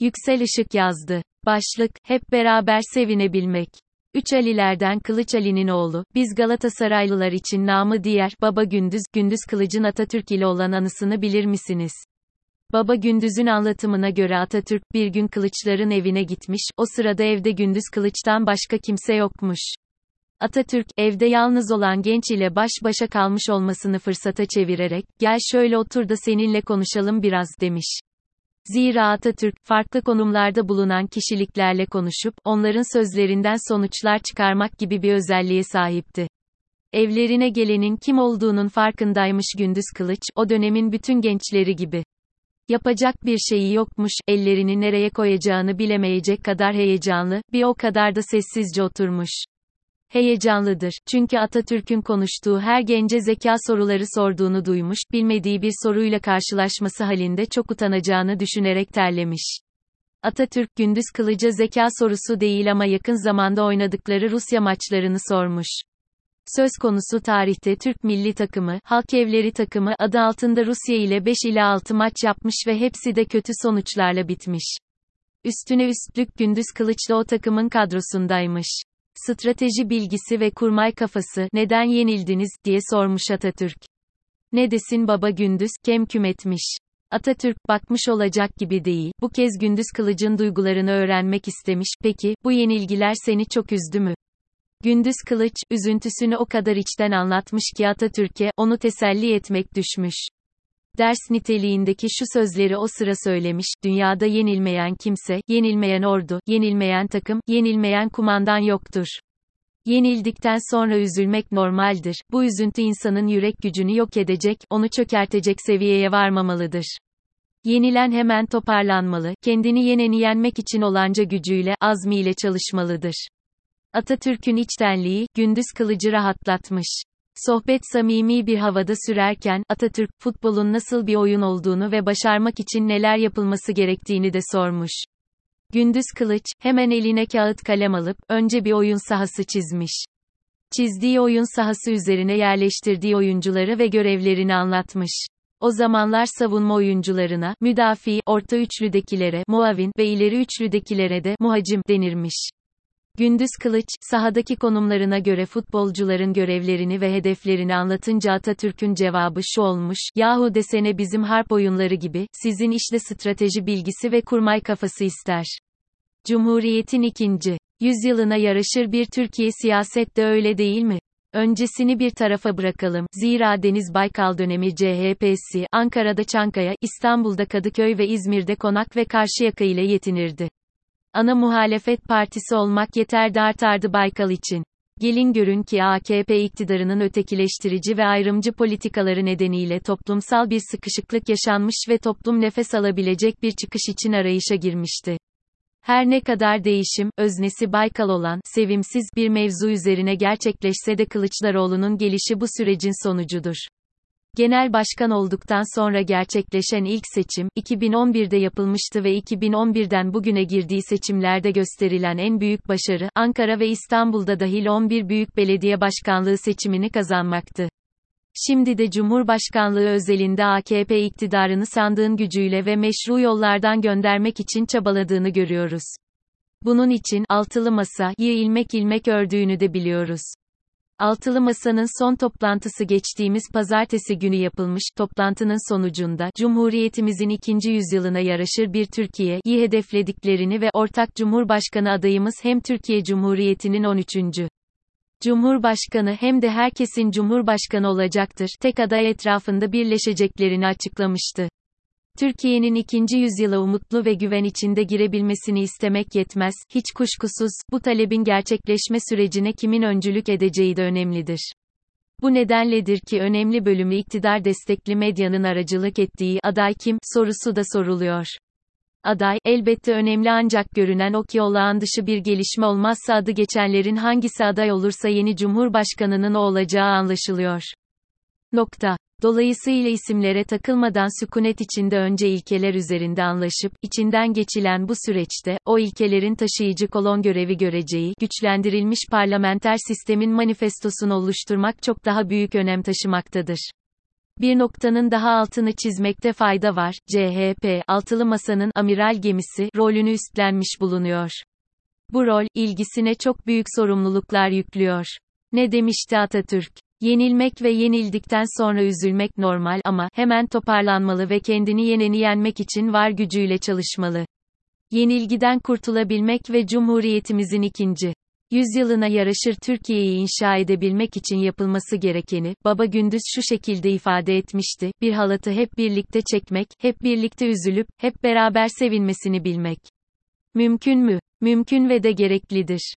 Yüksel Işık yazdı. Başlık, hep beraber sevinebilmek. Üç Alilerden Kılıç Ali'nin oğlu, biz Galatasaraylılar için namı diğer, Baba Gündüz, Gündüz Kılıç'ın Atatürk ile olan anısını bilir misiniz? Baba Gündüz'ün anlatımına göre Atatürk bir gün Kılıçların evine gitmiş, o sırada evde Gündüz Kılıç'tan başka kimse yokmuş. Atatürk, evde yalnız olan genç ile baş başa kalmış olmasını fırsata çevirerek, gel şöyle otur da seninle konuşalım biraz, demiş. Zira Atatürk, farklı konumlarda bulunan kişiliklerle konuşup, onların sözlerinden sonuçlar çıkarmak gibi bir özelliğe sahipti. Evlerine gelenin kim olduğunun farkındaymış Gündüz Kılıç, o dönemin bütün gençleri gibi. Yapacak bir şeyi yokmuş, ellerini nereye koyacağını bilemeyecek kadar heyecanlı, bir o kadar da sessizce oturmuş. Heyecanlıdır, çünkü Atatürk'ün konuştuğu her gence zeka soruları sorduğunu duymuş, bilmediği bir soruyla karşılaşması halinde çok utanacağını düşünerek terlemiş. Atatürk Gündüz Kılıç'a zeka sorusu değil ama yakın zamanda oynadıkları Rusya maçlarını sormuş. Söz konusu tarihte Türk milli takımı, Halk Evleri takımı adı altında Rusya ile 5 ila 6 maç yapmış ve hepsi de kötü sonuçlarla bitmiş. Üstüne üstlük Gündüz Kılıç'la o takımın kadrosundaymış. Strateji bilgisi ve kurmay kafası, neden yenildiniz, diye sormuş Atatürk. Ne desin baba Gündüz, kemküm etmiş. Atatürk, bakmış olacak gibi değil, bu kez Gündüz Kılıç'ın duygularını öğrenmek istemiş, peki, bu yenilgiler seni çok üzdü mü? Gündüz Kılıç, üzüntüsünü o kadar içten anlatmış ki Atatürk'e, onu teselli etmek düşmüş. Ders niteliğindeki şu sözleri o sıra söylemiş, dünyada yenilmeyen kimse, yenilmeyen ordu, yenilmeyen takım, yenilmeyen kumandan yoktur. Yenildikten sonra üzülmek normaldir, bu üzüntü insanın yürek gücünü yok edecek, onu çökertecek seviyeye varmamalıdır. Yenilen hemen toparlanmalı, kendini yeneni yenmek için olanca gücüyle, azmiyle çalışmalıdır. Atatürk'ün içtenliği, gündüz kılıcı rahatlatmış. Sohbet samimi bir havada sürerken, Atatürk, futbolun nasıl bir oyun olduğunu ve başarmak için neler yapılması gerektiğini de sormuş. Gündüz Kılıç, hemen eline kağıt kalem alıp, önce bir oyun sahası çizmiş. Çizdiği oyun sahası üzerine yerleştirdiği oyuncuları ve görevlerini anlatmış. O zamanlar savunma oyuncularına, müdafi, orta üçlüdekilere, muavin ve ileri üçlüdekilere de, muhacim, denirmiş. Gündüz Kılıç, sahadaki konumlarına göre futbolcuların görevlerini ve hedeflerini anlatınca Atatürk'ün cevabı şu olmuş, yahu desene bizim harp oyunları gibi, sizin işte strateji bilgisi ve kurmay kafası ister. Cumhuriyetin ikinci yüzyılına yaraşır bir Türkiye siyaset de öyle değil mi? Öncesini bir tarafa bırakalım. Zira Deniz Baykal dönemi CHP'si, Ankara'da Çankaya, İstanbul'da Kadıköy ve İzmir'de Konak ve Karşıyaka ile yetinirdi. Ana muhalefet partisi olmak yeterdi artardı Baykal için. Gelin görün ki AKP iktidarının ötekileştirici ve ayrımcı politikaları nedeniyle toplumsal bir sıkışıklık yaşanmış ve toplum nefes alabilecek bir çıkış için arayışa girmişti. Her ne kadar değişim, öznesi Baykal olan, sevimsiz bir mevzu üzerine gerçekleşse de Kılıçdaroğlu'nun gelişi bu sürecin sonucudur. Genel başkan olduktan sonra gerçekleşen ilk seçim, 2011'de yapılmıştı ve 2011'den bugüne girdiği seçimlerde gösterilen en büyük başarı, Ankara ve İstanbul'da dahil 11 büyük belediye başkanlığı seçimini kazanmaktı. Şimdi de Cumhurbaşkanlığı özelinde AKP iktidarını sandığın gücüyle ve meşru yollardan göndermek için çabaladığını görüyoruz. Bunun için, altılı masayı ilmek ilmek ördüğünü de biliyoruz. Altılı Masa'nın son toplantısı geçtiğimiz pazartesi günü yapılmış, toplantının sonucunda, Cumhuriyetimizin ikinci yüzyılına yaraşır bir Türkiye'yi hedeflediklerini ve ortak Cumhurbaşkanı adayımız hem Türkiye Cumhuriyeti'nin 13. Cumhurbaşkanı hem de herkesin Cumhurbaşkanı olacaktır, tek aday etrafında birleşeceklerini açıklamıştı. Türkiye'nin ikinci yüzyıla umutlu ve güven içinde girebilmesini istemek yetmez, hiç kuşkusuz, bu talebin gerçekleşme sürecine kimin öncülük edeceği de önemlidir. Bu nedenledir ki önemli bölümü iktidar destekli medyanın aracılık ettiği aday kim sorusu da soruluyor. Aday, elbette önemli ancak görünen o ki olağan dışı bir gelişme olmazsa adı geçenlerin hangisi aday olursa yeni cumhurbaşkanının o olacağı anlaşılıyor. Nokta. Dolayısıyla isimlere takılmadan sükunet içinde önce ilkeler üzerinde anlaşıp, içinden geçilen bu süreçte, o ilkelerin taşıyıcı kolon görevi göreceği, güçlendirilmiş parlamenter sistemin manifestosunu oluşturmak çok daha büyük önem taşımaktadır. Bir noktanın daha altını çizmekte fayda var. CHP, altılı masanın amiral gemisi rolünü üstlenmiş bulunuyor. Bu rol, ilgisine çok büyük sorumluluklar yüklüyor. Ne demişti Atatürk? Yenilmek ve yenildikten sonra üzülmek normal ama, hemen toparlanmalı ve kendini yeneni yenmek için var gücüyle çalışmalı. Yenilgiden kurtulabilmek ve Cumhuriyetimizin ikinci yüzyılına yaraşır Türkiye'yi inşa edebilmek için yapılması gerekeni, Baba Gündüz şu şekilde ifade etmişti, bir halatı hep birlikte çekmek, hep birlikte üzülüp, hep beraber sevinmesini bilmek. Mümkün mü? Mümkün ve de gereklidir.